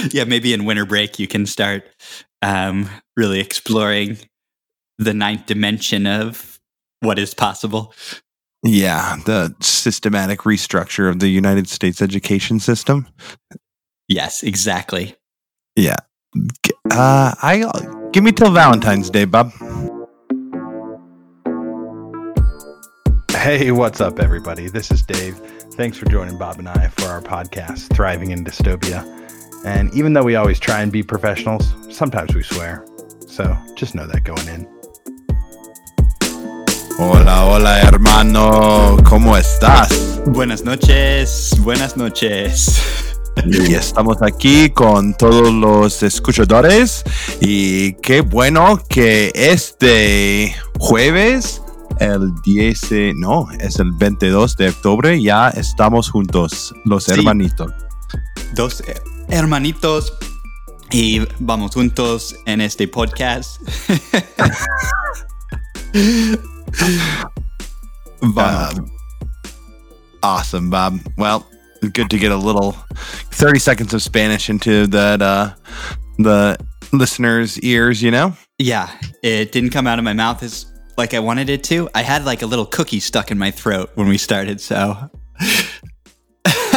yeah, maybe in winter break you can start um, really exploring the ninth dimension of what is possible. Yeah, the systematic restructure of the United States education system. Yes, exactly. Yeah. Uh, I give me till Valentine's Day, Bob. Hey, what's up, everybody? This is Dave. Thanks for joining Bob and I for our podcast, Thriving in Dystopia. And even though we always try and be professionals, sometimes we swear. So just know that going in. Hola, hola, hermano. ¿Cómo estás? Buenas noches. Buenas noches. Y estamos aquí con todos los escuchadores. Y qué bueno que este jueves, el 10, no, es el 22 de octubre, ya estamos juntos, los Sí. hermanitos. Dos hermanitos y vamos juntos en este podcast. vamos. Um, awesome, Bob. Well, good to get a little 30 seconds of Spanish into that uh the listeners' ears, you know? Yeah, it didn't come out of my mouth as like I wanted it to. I had like a little cookie stuck in my throat when we started, so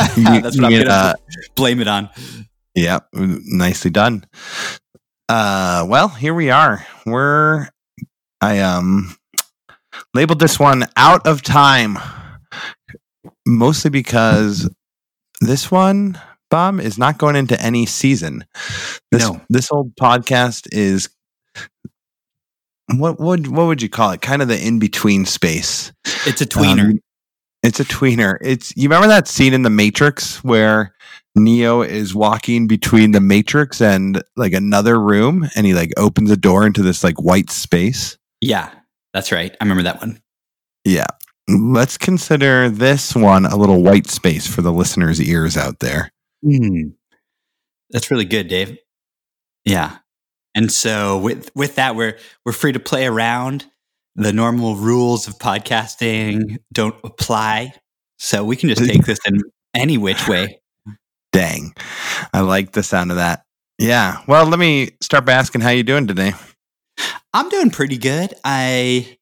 that's what I'm gonna uh, blame it on. Yeah, nicely done. Uh well, here we are. We're I um labeled this one out of time mostly because this one bomb is not going into any season. This No. this old podcast is what would what would you call it? Kind of the in between space. It's a tweener. Um, it's a tweener. It's you remember that scene in the Matrix where Neo is walking between the Matrix and like another room and he like opens a door into this like white space. yeah, that's right. I remember that one. Yeah. Let's consider this one a little white space for the listeners' ears out there. Hmm. That's really good, Dave. Yeah. And so with with that we're we're free to play around. The normal rules of podcasting don't apply. So we can just take this in any which way. Dang. I like the sound of that. Yeah. Well, let me start by asking how you doing today. I'm doing pretty good. I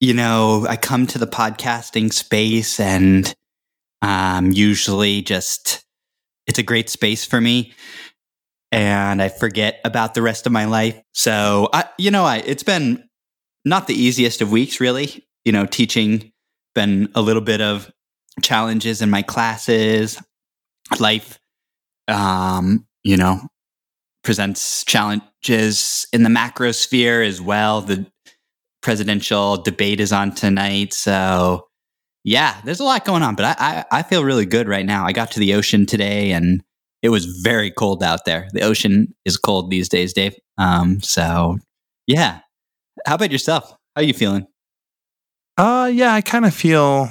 you know, I come to the podcasting space and um usually just it's a great space for me and I forget about the rest of my life. So, I you know, I it's been not the easiest of weeks really. You know, teaching been a little bit of challenges in my classes. Life um, you know, presents challenges in the macro sphere as well. The presidential debate is on tonight. So, yeah, there's a lot going on, but I, I, I feel really good right now. I got to the ocean today and it was very cold out there. The ocean is cold these days, Dave. Um, so, yeah. How about yourself? How are you feeling? Uh yeah, I kind of feel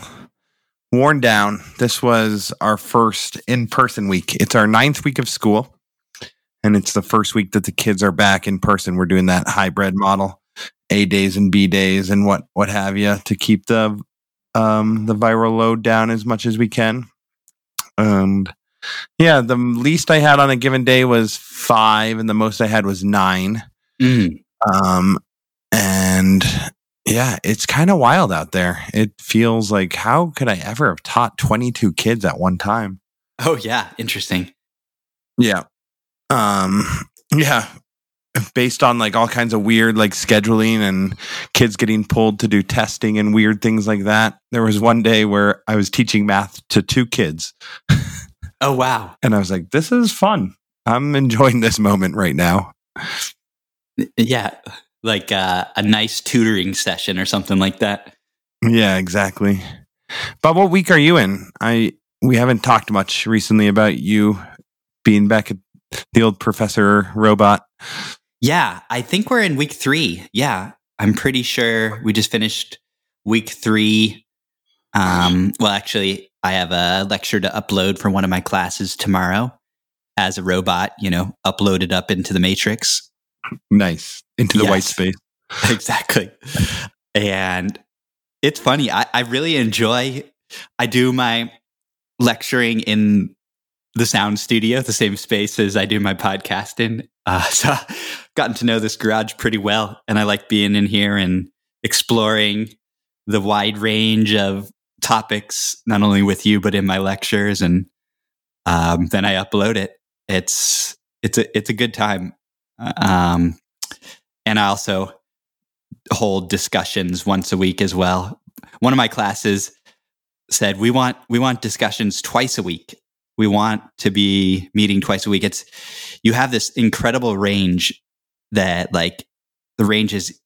worn down. This was our first in-person week. It's our ninth week of school. And it's the first week that the kids are back in person. We're doing that hybrid model, A days and B days and what what have you to keep the um the viral load down as much as we can. And yeah, the least I had on a given day was five, and the most I had was nine. Mm. Um, and yeah, it's kind of wild out there. It feels like how could I ever have taught 22 kids at one time? Oh, yeah. Interesting. Yeah. Um, yeah. Based on like all kinds of weird like scheduling and kids getting pulled to do testing and weird things like that. There was one day where I was teaching math to two kids Oh, wow. and I was like, this is fun. I'm enjoying this moment right now. Yeah. Like uh, a nice tutoring session or something like that. Yeah, exactly. But what week are you in? I we haven't talked much recently about you being back at the old professor robot. Yeah, I think we're in week three. Yeah, I'm pretty sure we just finished week three. Um, well, actually, I have a lecture to upload for one of my classes tomorrow as a robot, you know, uploaded up into the matrix. Nice. Into the white space. exactly. And it's funny. I, I really enjoy, I do my lecturing in the sound studio, the same space as I do my podcast in. Uh, so I've gotten to know this garage pretty well. And I like being in here and exploring the wide range of topics, not only with you, but in my lectures. And um, then I upload it. It's, it's a, it's a good time. Um, and I also hold discussions once a week as well. One of my classes said we want we want discussions twice a week we want to be meeting twice a week. It's you have this incredible range that like the range is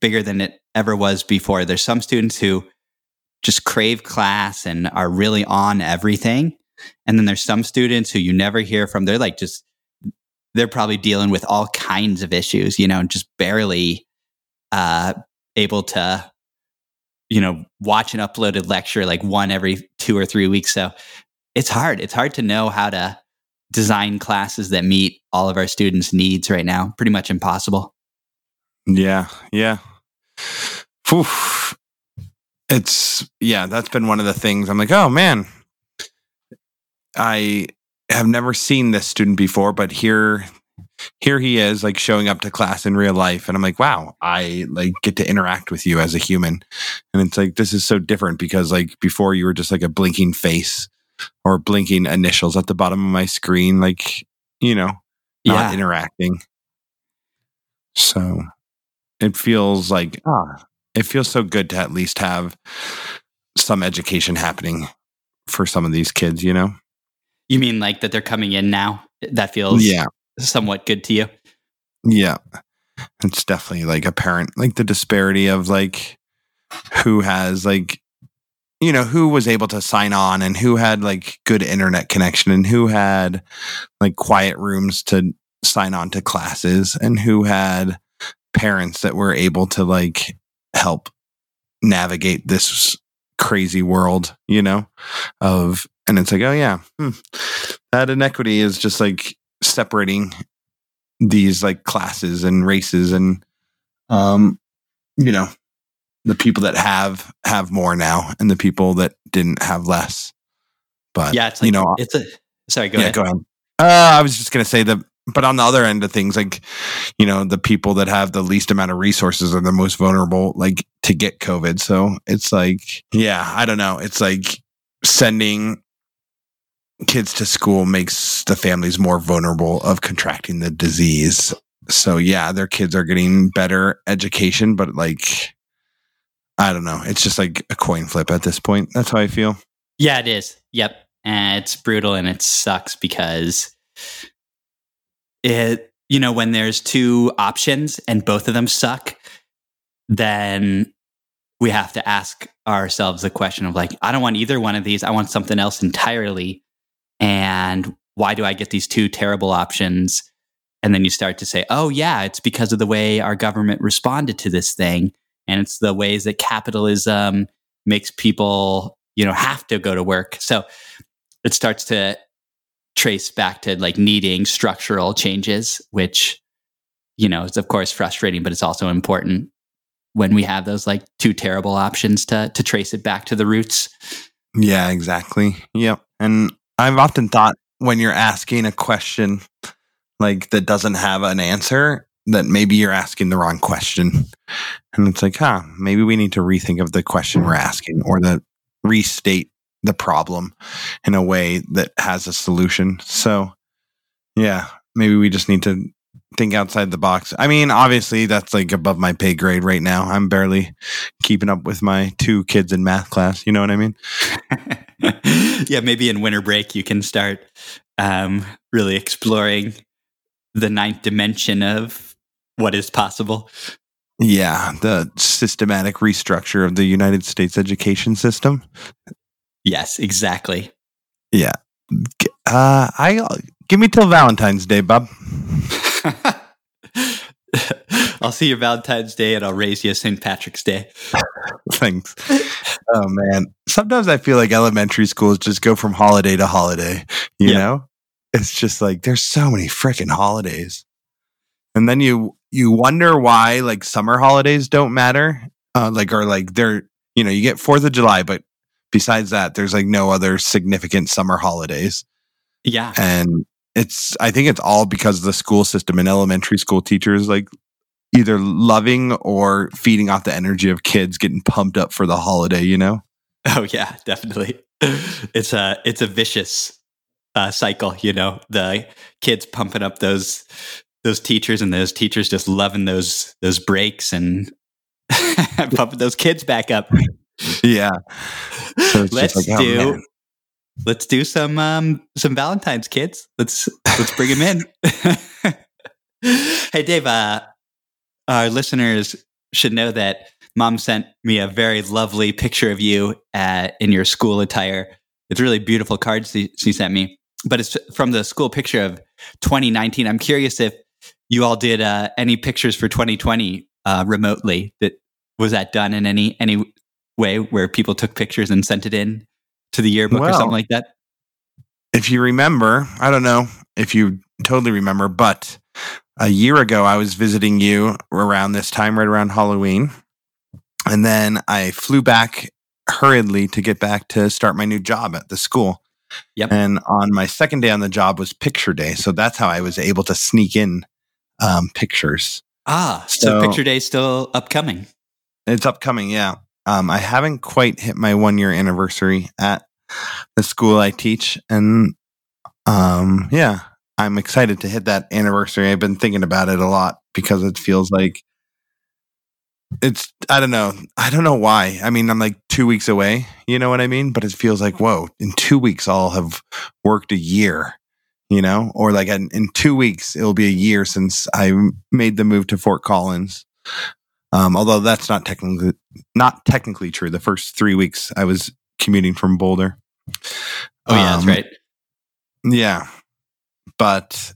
bigger than it ever was before. There's some students who just crave class and are really on everything. And then there's some students who you never hear from. They're like just they're probably dealing with all kinds of issues, you know, and just barely uh able to you know watch an uploaded lecture like one every two or three weeks so it's hard. It's hard to know how to design classes that meet all of our students' needs right now. Pretty much impossible. Yeah, yeah. Oof. It's yeah, that's been one of the things. I'm like, oh man, I have never seen this student before, but here here he is like showing up to class in real life and i'm like wow i like get to interact with you as a human and it's like this is so different because like before you were just like a blinking face or blinking initials at the bottom of my screen, like, you know, not yeah. interacting. So it feels like, ah, it feels so good to at least have some education happening for some of these kids, you know? You mean like that they're coming in now? That feels yeah. somewhat good to you? Yeah. It's definitely like apparent, like the disparity of like who has like you know who was able to sign on and who had like good internet connection and who had like quiet rooms to sign on to classes and who had parents that were able to like help navigate this crazy world you know of and it's like oh yeah hmm. that inequity is just like separating these like classes and races and um you know the people that have have more now and the people that didn't have less. But yeah, it's like, you know, it's a sorry. Go yeah, ahead. Go ahead. Uh, I was just gonna say that, but on the other end of things, like you know, the people that have the least amount of resources are the most vulnerable, like to get COVID. So it's like, yeah, I don't know. It's like sending kids to school makes the families more vulnerable of contracting the disease. So yeah, their kids are getting better education, but like I don't know. It's just like a coin flip at this point. That's how I feel. Yeah, it is. Yep. And it's brutal and it sucks because it, you know, when there's two options and both of them suck, then we have to ask ourselves the question of like, I don't want either one of these. I want something else entirely. And why do I get these two terrible options? And then you start to say, oh, yeah, it's because of the way our government responded to this thing. And it's the ways that capitalism makes people you know have to go to work. So it starts to trace back to like needing structural changes which you know is of course frustrating but it's also important when we have those like two terrible options to to trace it back to the roots. Yeah exactly. Yep. And i've often thought when you're asking a question like that doesn't have an answer that maybe you're asking the wrong question. And it's like, huh, maybe we need to rethink of the question we're asking or the restate the problem in a way that has a solution. So, yeah, maybe we just need to think outside the box. I mean, obviously, that's like above my pay grade right now. I'm barely keeping up with my two kids in math class. You know what I mean? yeah, maybe in winter break, you can start um, really exploring the ninth dimension of what is possible. Yeah, the systematic restructure of the United States education system. Yes, exactly. Yeah. Uh, I give me till Valentine's Day, Bob. I'll see you Valentine's Day and I'll raise you St. Patrick's Day. Thanks. Oh man. Sometimes I feel like elementary schools just go from holiday to holiday, you know? It's just like there's so many freaking holidays. And then you you wonder why like summer holidays don't matter. Uh, like or like they're you know you get Fourth of July, but besides that, there's like no other significant summer holidays. Yeah. and it's i think it's all because of the school system and elementary school teachers like either loving or feeding off the energy of kids getting pumped up for the holiday you know Oh yeah, definitely. It's a it's a vicious uh, cycle, you know. The kids pumping up those those teachers, and those teachers just loving those those breaks and pumping those kids back up. yeah So let's like, oh, do man. Let's do some um some Valentine's kids. Let's let's bring them in. hey Dave, uh, our listeners should know that mom sent me a very lovely picture of you uh, in your school attire. It's really beautiful cards she, she sent me, but it's from the school picture of 2019. I'm curious if you all did uh, any pictures for 2020 uh, remotely. That was that done in any any way where people took pictures and sent it in to the yearbook or something like that? if you remember, I don't know if you totally remember, but a year ago I was visiting you around this time, right around Halloween. And then I flew back hurriedly to get back to start my new job at the school. Yep. And on my second day on the job was picture day. So that's how I was able to sneak in um, pictures. Ah, so, So- picture day is still upcoming. It's upcoming, yeah. Um, I haven't quite hit my one year anniversary at the school I teach, and um, yeah, I'm excited to hit that anniversary. I've been thinking about it a lot because it feels like it's. I don't know. I don't know why. I mean, I'm like two weeks away. You know what I mean? But it feels like whoa. In two weeks, I'll have worked a year. You know, or like in, in two weeks, it'll be a year since I made the move to Fort Collins. Um, although that's not technically not technically true. The first three weeks I was commuting from Boulder. Oh yeah, that's Um, right. Yeah, but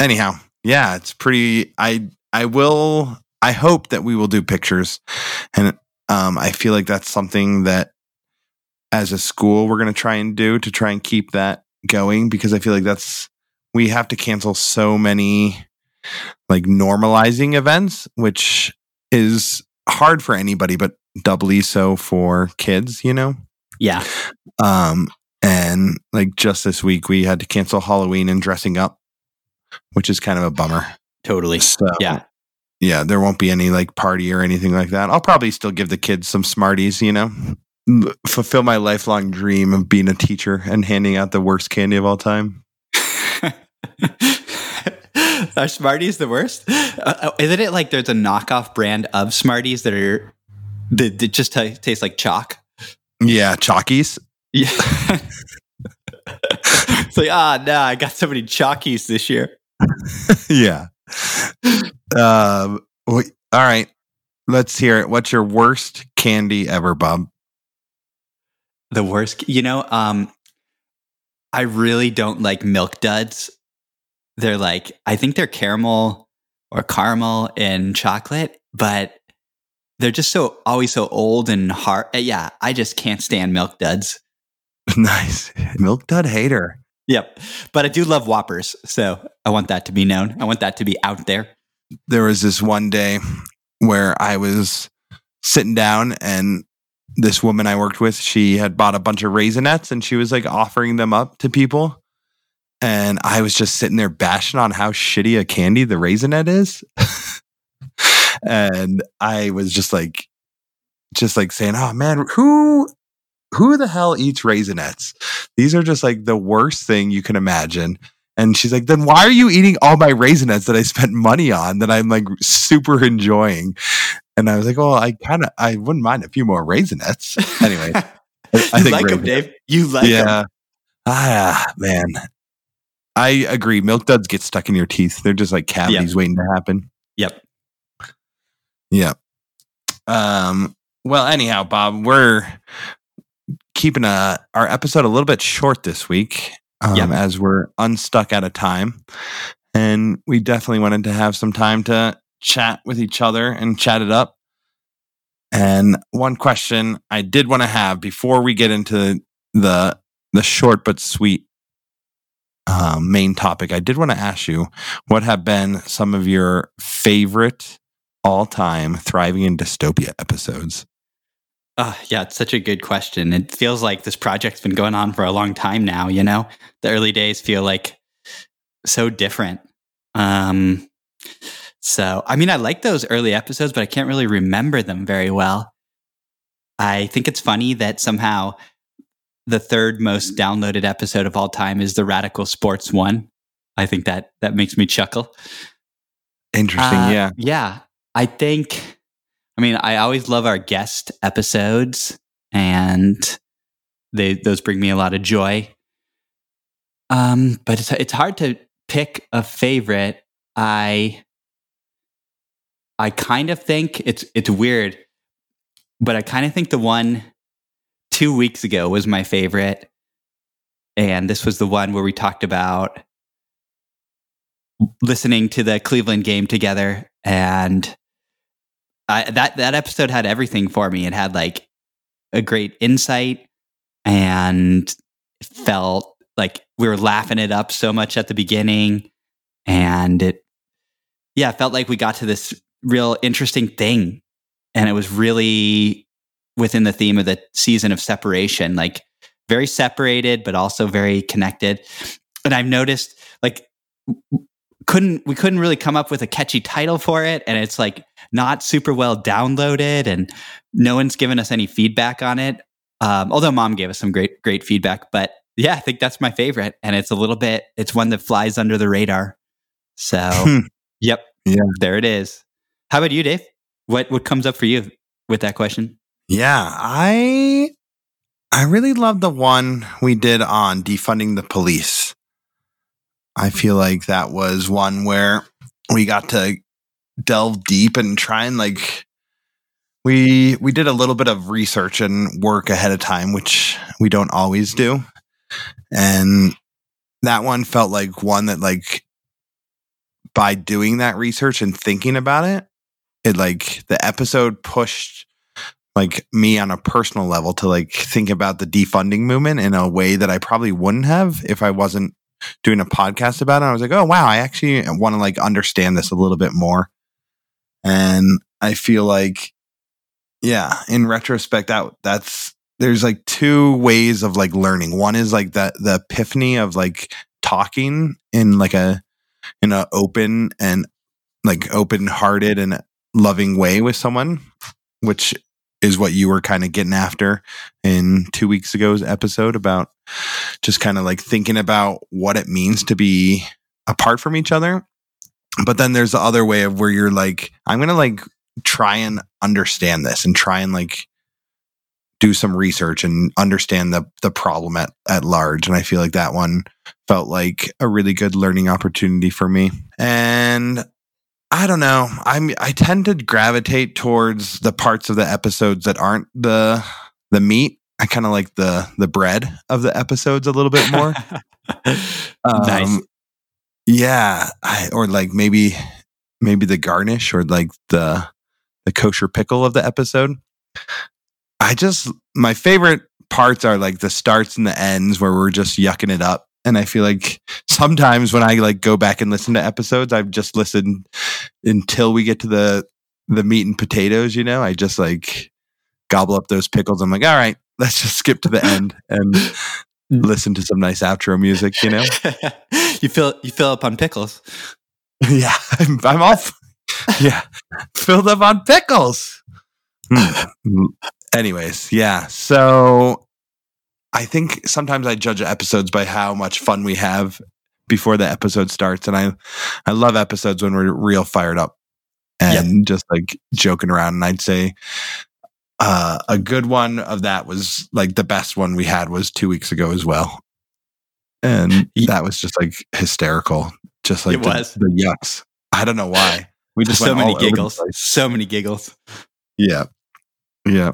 anyhow, yeah, it's pretty. I I will. I hope that we will do pictures, and um, I feel like that's something that as a school we're going to try and do to try and keep that going because I feel like that's we have to cancel so many like normalizing events, which is hard for anybody, but doubly so for kids. You know. Yeah. Um, and like just this week, we had to cancel Halloween and dressing up, which is kind of a bummer. Totally. So, Yeah. yeah, there won't be any like party or anything like that. I'll probably still give the kids some Smarties, you know, fulfill my lifelong dream of being a teacher and handing out the worst candy of all time. Are Smarties the worst? Uh, isn't it like there's a knockoff brand of Smarties that are that, that just t- taste like chalk? Yeah, Chalkies. Yeah. it's like ah no, I got so many chalkies this year. yeah. Um, all right. Let's hear it. What's your worst candy ever, Bob? The worst, you know. Um, I really don't like milk duds. They're like I think they're caramel or caramel and chocolate, but they're just so always so old and hard. uh, Yeah, I just can't stand milk duds. nice. Milk Dud hater. Yep, but I do love Whoppers, so I want that to be known. I want that to be out there. there was this one day where I was sitting down and this woman I worked with, she had bought a bunch of raisinets and she was like offering them up to people. And I was just sitting there bashing on how shitty a candy the Raisinet is. and I was just like, just like saying, oh man, who, who the hell eats raisinets? These are just like the worst thing you can imagine. And she's like, then why are you eating all my raisinets that I spent money on that I'm like super enjoying? And I was like, well, I kind of, I wouldn't mind a few more raisinets. Anyway, I, think like them, Dave. You like them. yeah. Ah, man. I agree. Milk duds get stuck in your teeth. They're just like cavities waiting to happen. Yep. Yeah. Um, well, anyhow, Bob, we're keeping a, our episode a little bit short this week um, Yep. as we're unstuck at a time. And we definitely wanted to have some time to chat with each other and chat it up. And one question I did want to have before we get into the the short but sweet um, main topic, I did want to ask you what have been some of your favorite all time thriving in dystopia episodes. Uh, yeah, it's such a good question. It feels like this project's been going on for a long time now, you know? The early days feel like so different. Um, so, I mean, I like those early episodes, but I can't really remember them very well. I think it's funny that somehow the third most downloaded episode of all time is the Radical Sports one. I think that that makes me chuckle. Interesting. Uh, yeah. Yeah. I think, I mean, I always love our guest episodes, and they those bring me a lot of joy. Um, but it's it's hard to pick a favorite. I I kind of think it's it's weird, but I kind of think the one two weeks ago was my favorite, and this was the one where we talked about listening to the Cleveland game together, and I, that that episode had everything for me. It had like a great insight, and felt like we were laughing it up so much at the beginning, and it yeah, felt like we got to this real interesting thing, and it was really within the theme of the season of separation, like very separated but also very connected. And I've noticed like couldn't we couldn't really come up with a catchy title for it and it's like not super well downloaded and no one's given us any feedback on it. Um, although mom gave us some great great feedback but yeah i think that's my favorite and it's a little bit it's one that flies under the radar. So yep Yeah. there it is. How about you dave? What what comes up for you with that question? Yeah, I I really love the one we did on defunding the police. I feel like that was one where we got to delve deep and try and like we we did a little bit of research and work ahead of time, which we don't always do. And that one felt like one that like by doing that research and thinking about it, it like the episode pushed like me on a personal level to like think about the defunding movement in a way that I probably wouldn't have if I wasn't doing a podcast about it. I was like, oh wow, I actually want to like understand this a little bit more. And I feel like, yeah, in retrospect, that that's there's like two ways of like learning. One is like that the epiphany of like talking in like a in a open and like open hearted and loving way with someone, which is what you were kind of getting after in two weeks ago's episode about just kind of like thinking about what it means to be apart from each other. But then there's the other way of where you're like, I'm going to like try and understand this and try and like do some research and understand the the problem at, at large. And I feel like that one felt like a really good learning opportunity for me. And I don't know. I'm I tend to gravitate towards the parts of the episodes that aren't the the meat. I kind of like the the bread of the episodes a little bit more. nice Um, yeah, I, or like maybe maybe the garnish or like the the kosher pickle of the episode. I just my favorite parts are like the starts and the ends where we're just yucking it up. And I feel like sometimes when I like go back and listen to episodes, I've just listened until we get to the the meat and potatoes, you know. I just like gobble up those pickles. I'm like, all right, let's just skip to the end and listen to some nice outro music, you know. you fill you fill up on pickles yeah, I'm, I'm off. Yeah, filled up on pickles. Hmm. Anyways, yeah. So I think sometimes I judge episodes by how much fun we have before the episode starts, and I I love episodes when we're real fired up and just like joking around. And I'd say uh, a good one of that was like the best one we had was two weeks ago as well, and that was just like hysterical. Just like It the, was. the yucks. I don't know why. We just so many all over the giggles so many giggles Yeah. Yeah.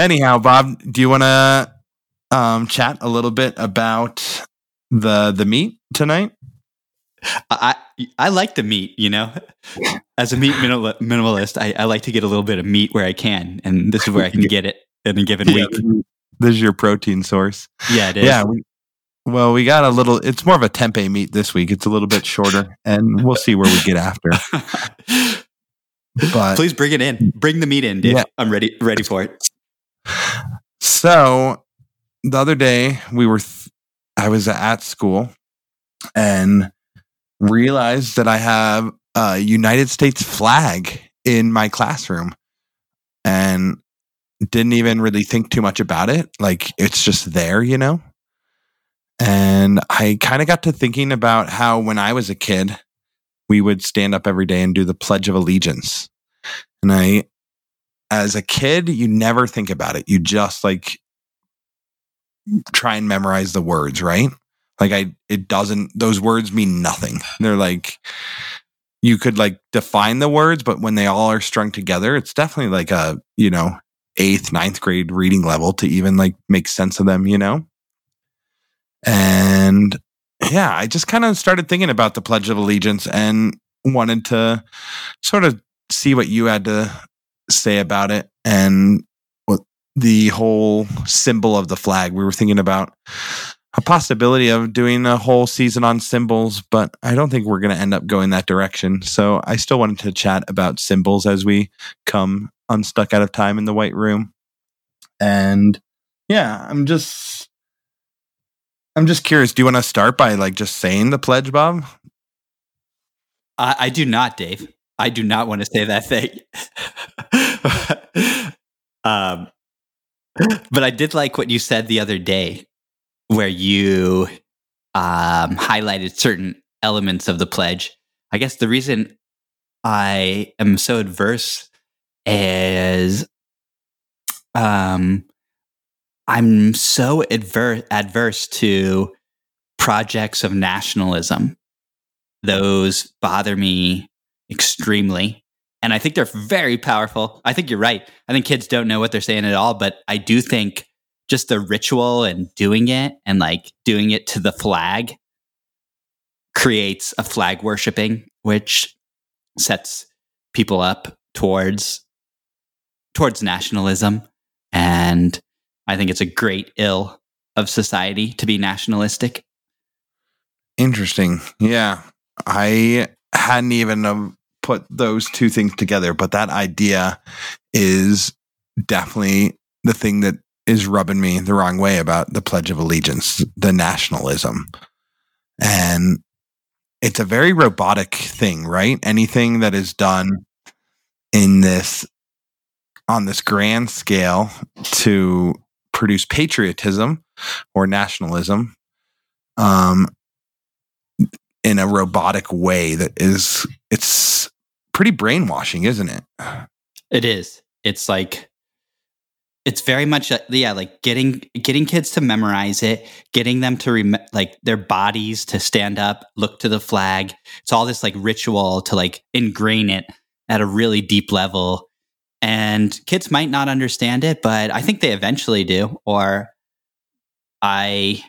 Anyhow, Bob, do you want to um, chat a little bit about the the meat tonight? I I like the meat, you know. As a meat minimal, minimalist, I, I like to get a little bit of meat where I can, and this is where I can get it in a given Yeah, week. this is your protein source. Yeah, it is. Yeah. We, well, we got a little. It's more of a tempeh meat this week. It's a little bit shorter, and we'll see where we get after. But Please bring it in. Bring the meat in, Dave. Yeah. I'm ready ready for it. So the other day we were, th- I was at school and realized that I have a United States flag in my classroom and didn't even really think too much about it. Like it's just there, you know? And I kind of got to thinking about how when I was a kid, we would stand up every day and do the Pledge of Allegiance. And I, as a kid, you never think about it. You just like try and memorize the words, right? Like I it doesn't those words mean nothing. They're like you could like define the words, but when they all are strung together, it's definitely like a, you know, eighth, ninth grade reading level to even like make sense of them, you know? And yeah, I just kind of started thinking about the Pledge of Allegiance and wanted to sort of see what you had to say about it and what the whole symbol of the flag. We were thinking about a possibility of doing a whole season on symbols, but I don't think we're going to end up going that direction. So I still wanted to chat about symbols as we come unstuck out of time in the white room. And yeah, I'm just I'm just curious. Do you want to start by like just saying the pledge, Bob? I, I do not, Dave. I do not want to say that thing. um, but I did like what you said the other day, where you um, highlighted certain elements of the pledge. I guess the reason I am so adverse is um, I'm so adver- adverse to projects of nationalism. Those bother me extremely. And I think they're very powerful. I think you're right. I think kids don't know what they're saying at all, but I do think just the ritual and doing it and like doing it to the flag creates a flag worshiping, which sets people up towards towards nationalism. And I think it's a great ill of society to be nationalistic. Interesting. Yeah. I hadn't even um, put those two things together, but that idea is definitely the thing that is rubbing me the wrong way about the Pledge of Allegiance, the nationalism. And it's a very robotic thing, right? Anything that is done in this on this grand scale to produce patriotism or nationalism um, in a robotic way that is it's pretty brainwashing isn't it It is. It's like it's very much uh, yeah, like getting getting kids to memorize it, getting them to rem- like their bodies to stand up, look to the flag. It's all this like ritual to like ingrain it at a really deep level. And kids might not understand it, but I think they eventually do or I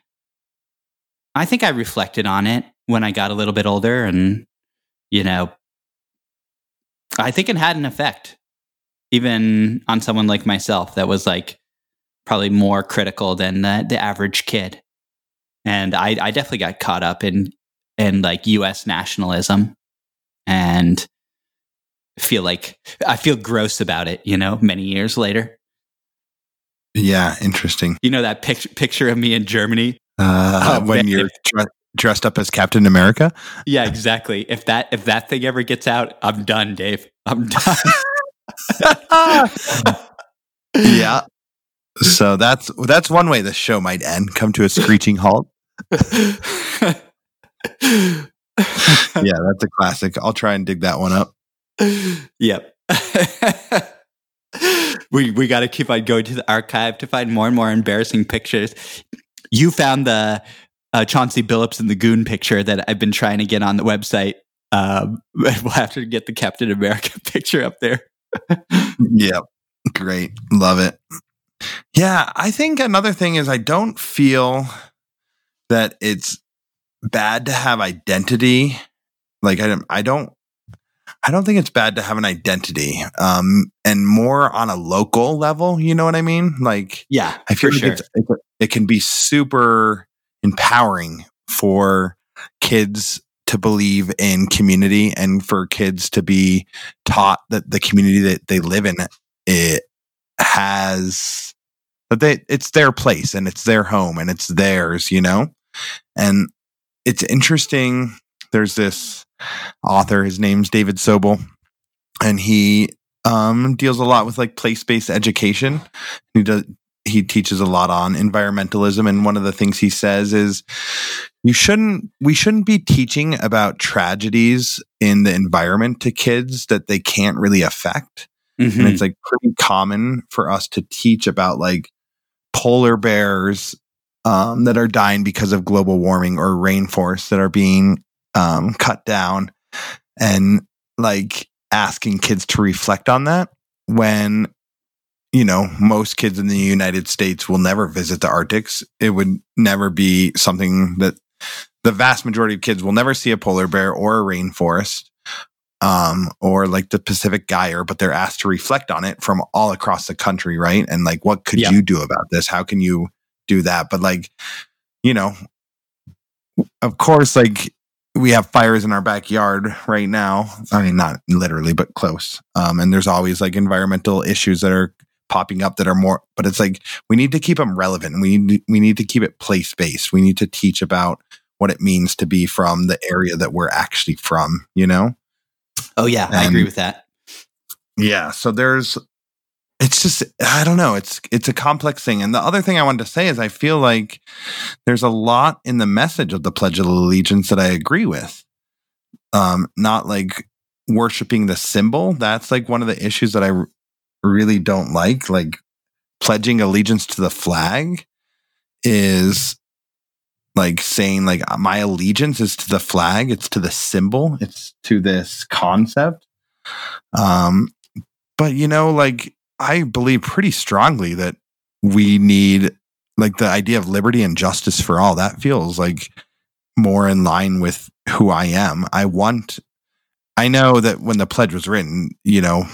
I think I reflected on it when I got a little bit older and you know I think it had an effect even on someone like myself that was like probably more critical than the, the average kid. And I, I definitely got caught up in in like US nationalism and feel like I feel gross about it, you know, many years later. yeah interesting You know that picture picture of me in Germany? uh, Oh, when man. you're dre- dressed up as captain america Yeah, exactly. if that if that thing ever gets out, I'm done, Dave. I'm done. yeah so that's that's one way the show might end come to a screeching halt yeah that's a classic i'll try and dig that one up yep. we we got to keep on going to the archive to find more and more embarrassing pictures. You found the uh, Chauncey Billups and the Goon picture that I've been trying to get on the website. Um, we'll have to get the Captain America picture up there. Yep. Great. Love it. Yeah. I think another thing is I don't feel that it's bad to have identity. Like I don't, I don't, I don't think it's bad to have an identity. Um, and more on a local level, you know what I mean? Like Yeah, I feel for like sure. it's, it's, it can be super empowering for kids to believe in community and for kids to be taught that the community that they live in it has that they it's their place and it's their home and it's theirs, you know? And it's interesting. There's this author, his name's David Sobel, and he um, deals a lot with like place-based education. He does he teaches a lot on environmentalism and one of the things he says is you shouldn't we shouldn't be teaching about tragedies in the environment to kids that they can't really affect mm-hmm. and it's like pretty common for us to teach about like polar bears um, that are dying because of global warming or rainforests that are being um, cut down and like asking kids to reflect on that when you know, most kids in the United States will never visit the Arctics. It would never be something that the vast majority of kids will never see a polar bear or a rainforest um, or like the Pacific Gyre, but they're asked to reflect on it from all across the country, right? And like, what could yeah. you do about this? How can you do that? But like, you know, of course, like we have fires in our backyard right now. I mean, not literally, but close. Um, and there's always like environmental issues that are popping up that are more but it's like we need to keep them relevant. We need we need to keep it place based we need to teach about what it means to be from the area that we're actually from you know? Oh yeah and, i agree with that. Yeah so there's it's just i don't know it's it's a complex thing. And the other thing i wanted to say is i feel like there's a lot in the message of the pledge of allegiance that i agree with. Um not like worshiping the symbol. That's like one of the issues that i really don't like, like pledging allegiance to the flag is like saying like my allegiance is to the flag, it's to the symbol, it's to this concept. Um but you know like I believe pretty strongly that we need like the idea of liberty and justice for all. That feels like more in line with who I am. I want I know that when the pledge was written, you know,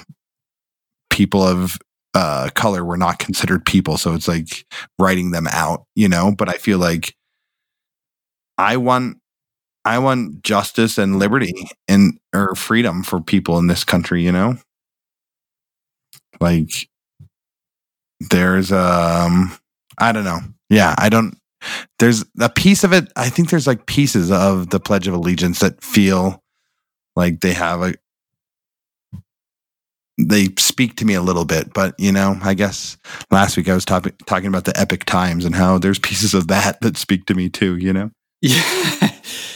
people of uh, color were not considered people. So it's like writing them out, you know. But I feel like I want I want justice and liberty and or freedom for people in this country, you know. Like there's um I don't know. Yeah, I don't there's a piece of it. I think there's like pieces of the Pledge of Allegiance that feel like they have a, they speak to me a little bit, but you know, I guess last week I was talking talking about the Epoch Times and how there's pieces of that that speak to me too, you know? Yeah.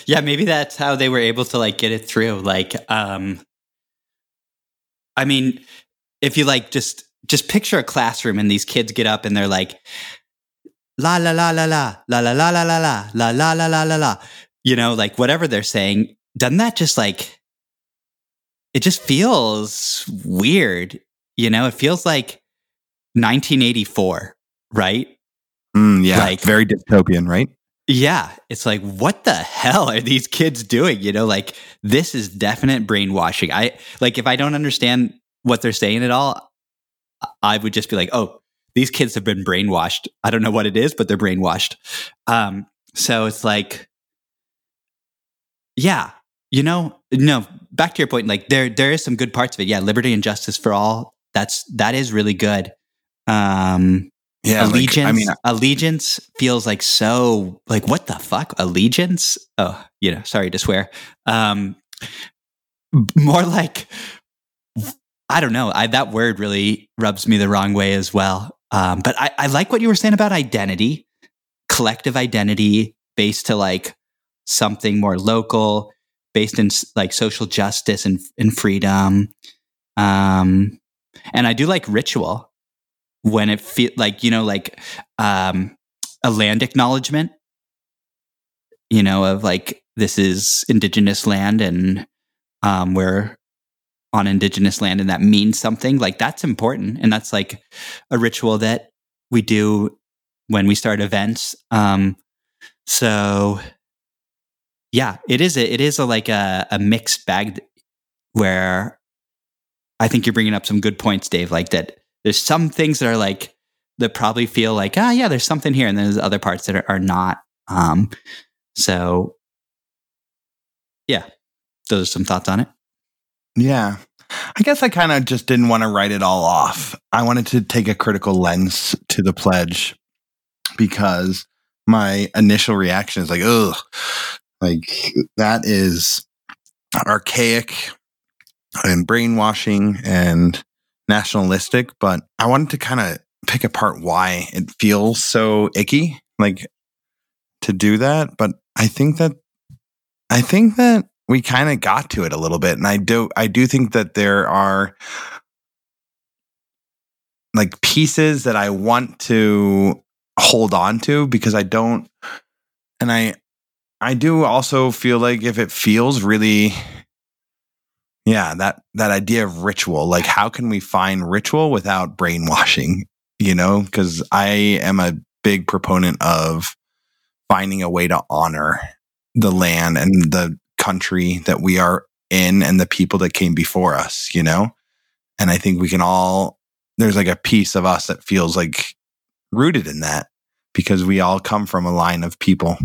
yeah, maybe that's how they were able to like get it through. Like, um, I mean, if you like just, just picture a classroom and these kids get up and they're like, la la la la la la la la la la la la la la la la la, you know, like whatever they're saying, doesn't that just like it just feels weird. You know, it feels like 1984, right? Mm, yeah, like very dystopian, right? Yeah, it's like what the hell are these kids doing? You know, like this is definite brainwashing. I like if I don't understand what they're saying at all, I would just be like, "Oh, these kids have been brainwashed. I don't know what it is, but they're brainwashed." Um, so it's like, yeah, you know, no, back to your point, like there there is some good parts of it. Yeah, liberty and justice for all. That's that is really good. Um yeah, allegiance. Like, I mean, allegiance feels like so like what the fuck? Allegiance? Oh, you know, sorry to swear. Um more like I don't know. I that word really rubs me the wrong way as well. Um, but I, I like what you were saying about identity, collective identity based to like something more local based in like social justice and, and freedom. Um, and I do like ritual when it feel like, you know, like, um, a land acknowledgement, you know, of like, this is indigenous land and, um, we're on indigenous land and that means something like that's important. And that's like a ritual that we do when we start events. Um, so yeah, it is. A, it is a, like a, a mixed bag where I think you're bringing up some good points, Dave. Like that, there's some things that are like that probably feel like ah yeah, there's something here, and then there's other parts that are, are not. Um, so yeah, those are some thoughts on it. Yeah. I guess I kind of just didn't want to write it all off. I wanted to take a critical lens to the pledge because my initial reaction is like, ugh, like that is archaic and brainwashing and nationalistic. But I wanted to kind of pick apart why it feels so icky, like to do that. But I think that, I think that we kind of got to it a little bit and i do i do think that there are like pieces that i want to hold on to because i don't and i i do also feel like if it feels really yeah that that idea of ritual like how can we find ritual without brainwashing you know because i am a big proponent of finding a way to honor the land and the country that we are in and the people that came before us, you know? And I think we can all, there's like a piece of us that feels like rooted in that because we all come from a line of people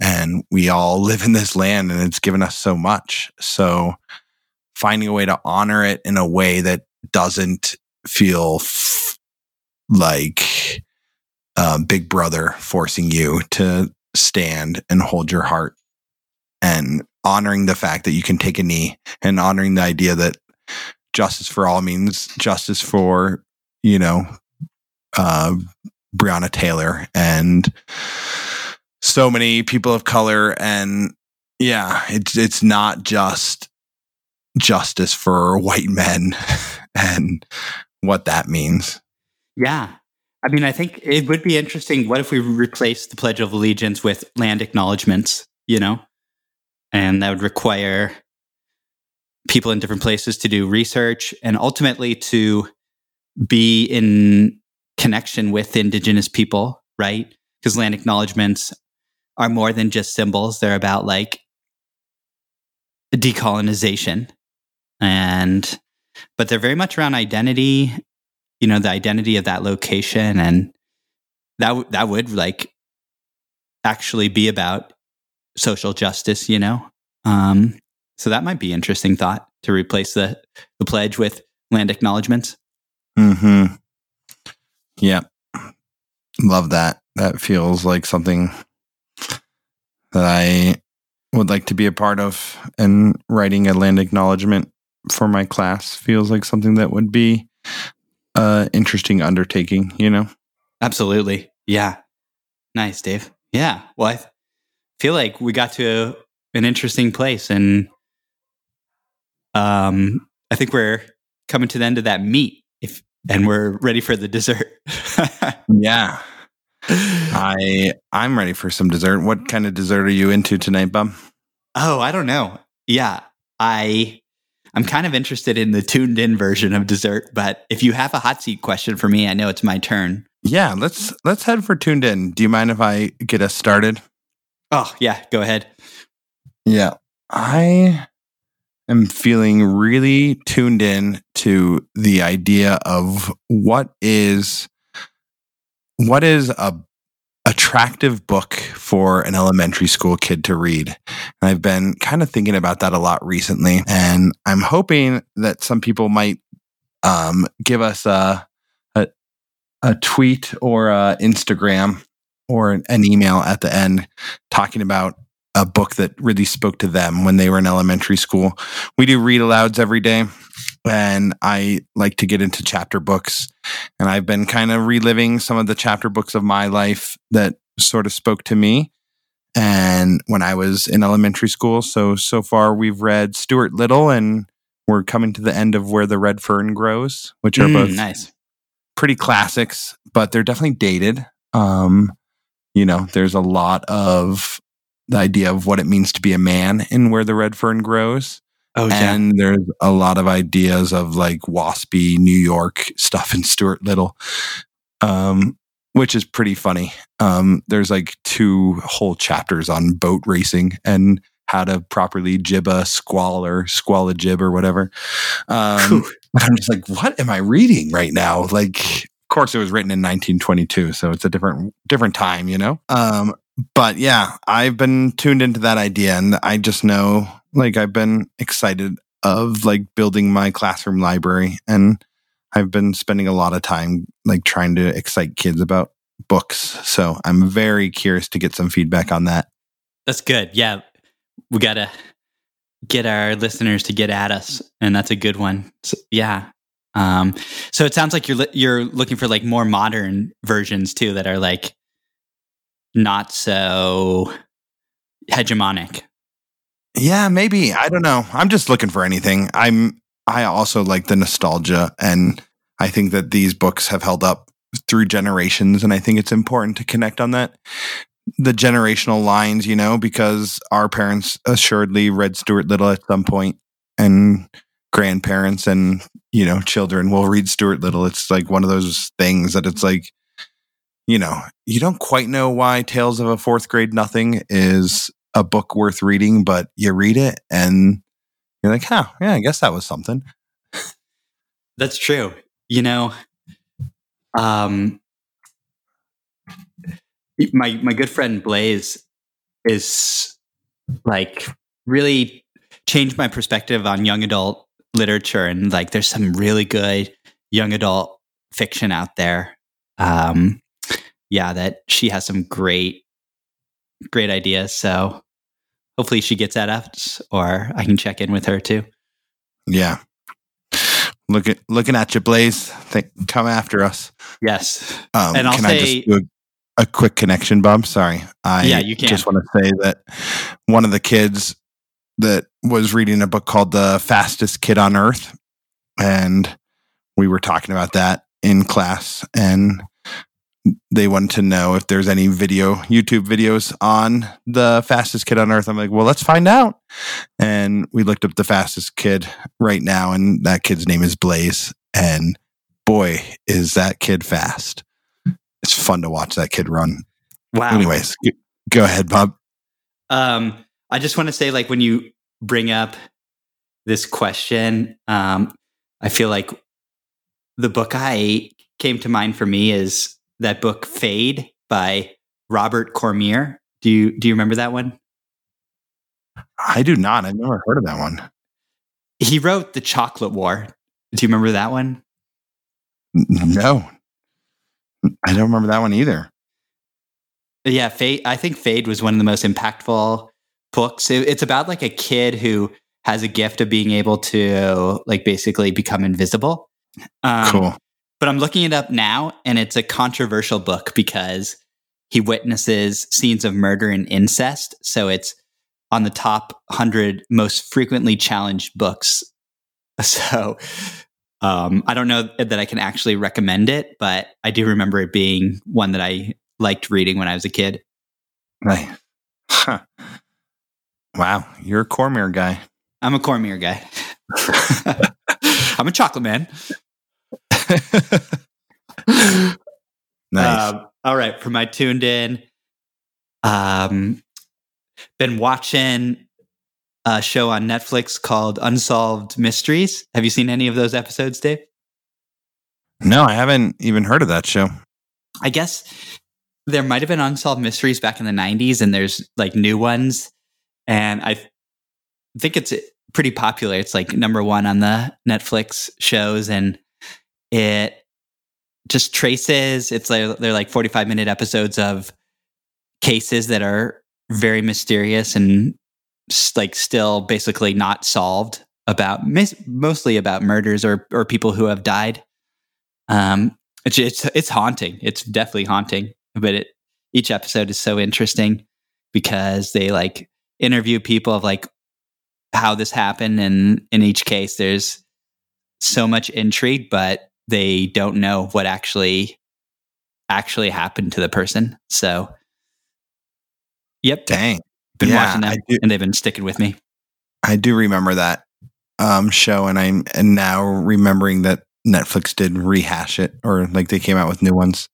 and we all live in this land and it's given us so much. So finding a way to honor it in a way that doesn't feel f- like uh, Big Brother forcing you to stand and hold your heart and honoring the fact that you can take a knee and honoring the idea that justice for all means justice for, you know, uh, Breonna Taylor and so many people of color. And yeah, it's, it's not just justice for white men and what that means. Yeah. I mean, I think it would be interesting. What if we replace the Pledge of Allegiance with land acknowledgments, you know? and that would require people in different places to do research and ultimately to be in connection with indigenous people right because land acknowledgments are more than just symbols they're about like decolonization and but they're very much around identity you know the identity of that location and that that would like actually be about social justice, you know? Um, so that might be interesting thought to replace the, the pledge with land acknowledgments. Mm-hmm. Yeah. Love that. That feels like something that I would like to be a part of. And writing a land acknowledgement for my class feels like something that would be uh interesting undertaking, you know? Absolutely. Yeah. Nice, Dave. Yeah. Well, I, feel like we got to an interesting place and um I think we're coming to the end of that meat if and we're ready for the dessert. yeah. I I'm ready for some dessert. What kind of dessert are you into tonight, Bum? Oh, I don't know. Yeah. I I'm kind of interested in the tuned in version of dessert, but if you have a hot seat question for me, I know it's my turn. Yeah, let's let's head for tuned in. Do you mind if I get us started? Oh, yeah, go ahead. Yeah. I am feeling really tuned in to the idea of what is what is a attractive book for an elementary school kid to read. And I've been kind of thinking about that a lot recently and I'm hoping that some people might um, give us a, a a tweet or a Instagram or an email at the end talking about a book that really spoke to them when they were in elementary school. We do read alouds every day, and I like to get into chapter books. And I've been kind of reliving some of the chapter books of my life that sort of spoke to me. And when I was in elementary school, so so far we've read Stuart Little, and we're coming to the end of Where the Red Fern Grows, which are mm, both nice, pretty classics, but they're definitely dated. Um, you know, there's a lot of the idea of what it means to be a man in where the red fern grows. Oh, yeah. And there's a lot of ideas of like waspy New York stuff in Stuart Little, um, which is pretty funny. Um, there's like two whole chapters on boat racing and how to properly jib a squall or squall a jib or whatever. Um, I'm just like, what am I reading right now? Like, of course, it was written in 1922, so it's a different different time, you know. Um, but yeah, I've been tuned into that idea and I just know like I've been excited of like building my classroom library and I've been spending a lot of time like trying to excite kids about books. So I'm very curious to get some feedback on that. That's good. Yeah. We got to get our listeners to get at us and that's a good one. So, yeah. Um so it sounds like you're li- you're looking for like more modern versions too that are like not so hegemonic. Yeah, maybe. I don't know. I'm just looking for anything. I'm I also like the nostalgia and I think that these books have held up through generations and I think it's important to connect on that the generational lines, you know, because our parents assuredly read Stuart Little at some point and grandparents and, you know, children will read Stuart Little. It's like one of those things that it's like you know, you don't quite know why Tales of a Fourth Grade Nothing is a book worth reading, but you read it and you're like, huh, yeah, I guess that was something. That's true. You know, um, my my good friend Blaze is like really changed my perspective on young adult literature, and like, there's some really good young adult fiction out there. Um, yeah, that she has some great, great ideas. So hopefully she gets at us, or I can check in with her too. Yeah. Look at looking at you, Blaze. Think, come after us. Yes. Um, And I'll can I just say- do a, a quick connection, Bob? Sorry. I Yeah, you can. just want to say that one of the kids that was reading a book called The Fastest Kid on Earth, and we were talking about that in class, and they wanted to know if there's any video, YouTube videos on the fastest kid on earth. I'm like, well, let's find out. And we looked up the fastest kid right now, and that kid's name is Blaze. And boy, is that kid fast. It's fun to watch that kid run. Wow. Anyways, go ahead, Bob. Um, I just want to say, like, when you bring up this question, um, I feel like the book I came to mind for me is that book Fade by Robert Cormier. Do you do you remember that one? I do not. I've never heard of that one. He wrote The Chocolate War. Do you remember that one? No, I don't remember that one either. Yeah, Fade. I think Fade was one of the most impactful books. It- it's about like a kid who has a gift of being able to like basically become invisible. Um, cool. But I'm looking it up now, and it's a controversial book because he witnesses scenes of murder and incest. So it's on the top 100 most frequently challenged books. So um, I don't know that I can actually recommend it, but I do remember it being one that I liked reading when I was a kid. Right. Huh. Wow, you're a Cormier guy. I'm a Cormier guy. I'm a chocolate man. nice. Um, all right, for my tuned in, um, been watching a show on Netflix called Unsolved Mysteries. Have you seen any of those episodes, Dave? no, I haven't even heard of that show. I guess there might have been Unsolved Mysteries back in the 90s, and there's like new ones. And I think it's pretty popular. It's like number one on the Netflix shows, and it just traces, it's like they're like 45 minute episodes of cases that are very mysterious and like still basically not solved about mostly about murders or or people who have died. Um, it's it's it's haunting. It's definitely haunting, but it each episode is so interesting because they like interview people of like how this happened, and in each case, there's so much intrigue, but they don't know what actually actually happened to the person. So, yep, Dang. been Yeah, watching that, and they've been sticking with me. I do remember that um, show, and I'm and now remembering that Netflix did rehash it, or like they came out with new ones.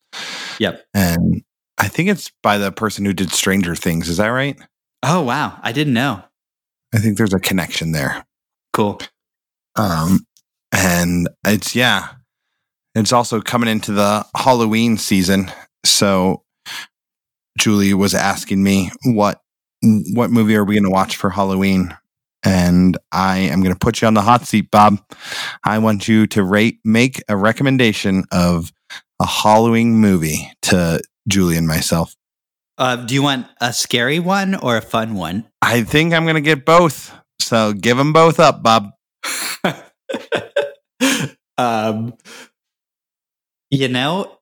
Yep. And I think it's by the person who did Stranger Things. Is that right? Oh wow, I didn't know. I think there's a connection there. Cool. Um, and it's yeah, it's also coming into the Halloween season, so Julie was asking me what what movie are we going to watch for Halloween, and I am going to put you on the hot seat, Bob. I want you to rate make a recommendation of a Halloween movie to Julie and myself. Uh, do you want a scary one or a fun one? I think I'm going to get both. So give them both up, Bob. um, you know,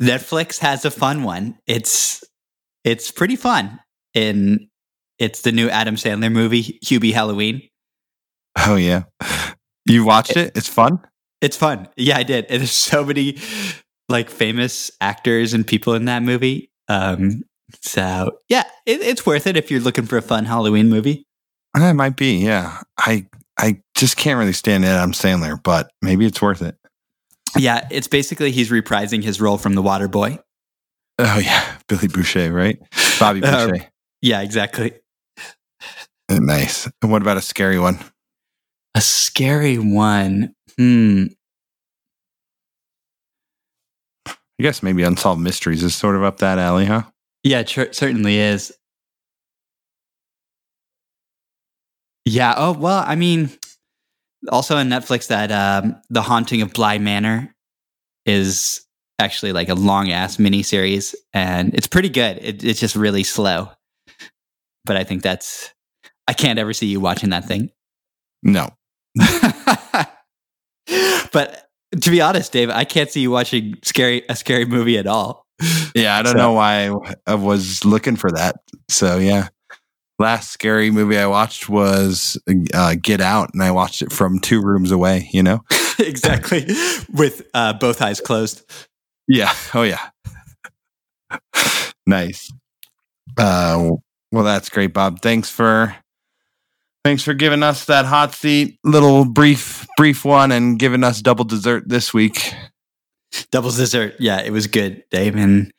Netflix has a fun one. It's it's pretty fun. And it's the new Adam Sandler movie, Hubie Halloween. Oh yeah. You watched it? It's fun? It's fun. Yeah, I did. And there's so many like famous actors and people in that movie. Um, so yeah, it, it's worth it if you're looking for a fun Halloween movie. It might be, yeah. I I just can't really stand Adam Sandler, but maybe it's worth it. Yeah, it's basically he's reprising his role from The Water Boy. Oh yeah, Billy Boucher, right? Bobby Uh, Boucher. Yeah, exactly. nice. And what about a scary one? A scary one. Hmm. I guess maybe Unsolved Mysteries is sort of up that alley, huh? Yeah, it cer- certainly is. Yeah. Oh well, I mean, also on Netflix, that um, the Haunting of Bly Manor is actually like a long ass miniseries, and it's pretty good. It, it's just really slow, but I think that's. I can't ever see you watching that thing. No. but to be honest, Dave, I can't see you watching scary a scary movie at all. Yeah, I don't So- know why I was looking for that. So yeah. Last scary movie I watched was uh, Get Out, and I watched it from two rooms away. You know? exactly, with uh, both eyes closed. Yeah. Oh yeah. nice. Uh, well, that's great, Bob. Thanks for thanks for giving us that hot seat, little brief brief one, and giving us double dessert this week. Double dessert. Yeah, it was good, Dave. And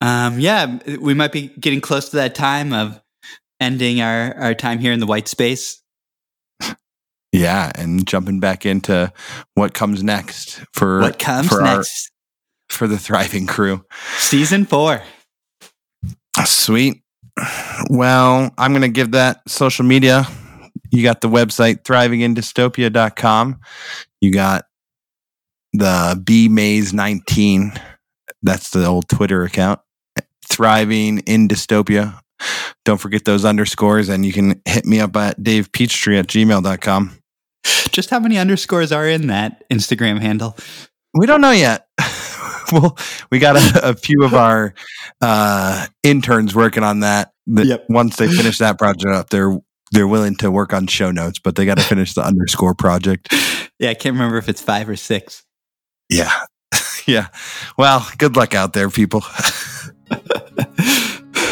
um, yeah, we might be getting close to that time of ending our, our time here in the white space. Yeah, and jumping back into what comes next for What comes for our- next? for the thriving crew. Season four. Sweet. Well, I'm going to give that social media. You got the website thrivingindystopia.com. You got the B Maze 19. That's the old Twitter account. Thriving in dystopia. Don't forget those underscores, and you can hit me up at Dave Peachtree at gmail.com. Just how many underscores are in that Instagram handle? We don't know yet. well, we got a, a few of our uh, interns working on that. that Yep. Once they finish that project up, they're they're willing to work on show notes, but they got to finish the underscore project. Yeah, I can't remember if it's five or six. Yeah, yeah. Well, good luck out there, people.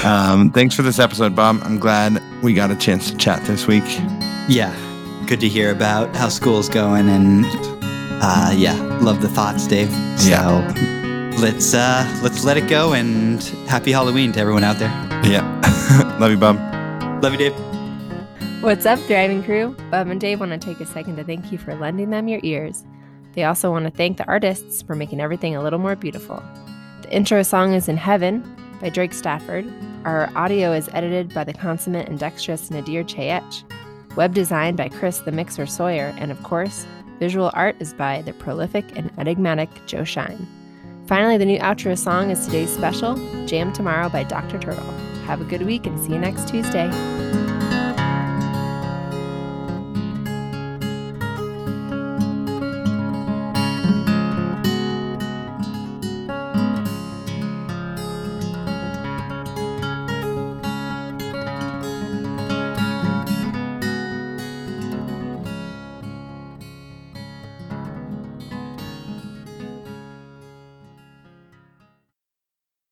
um, thanks for this episode, Bob. I'm glad we got a chance to chat this week. Yeah, good to hear about how school's going, and uh, yeah, love the thoughts, Dave. So Yeah. let's uh, let's let it go, and happy Halloween to everyone out there. Yeah, love you, Bob. Love you, Dave. What's up, thriving crew? Bob and Dave want to take a second to thank you for lending them your ears. They also want to thank the artists for making everything a little more beautiful. The intro song is In Heaven by Drake Stafford. Our audio is edited by the consummate and dexterous Nadir Chayech. Web design by Chris the Mixer Sawyer. And of course, visual art is by the prolific and enigmatic Joe Shine. Finally, the new outro song is today's special, Jam Tomorrow by Dr. Turtle. Have a good week and see you next Tuesday.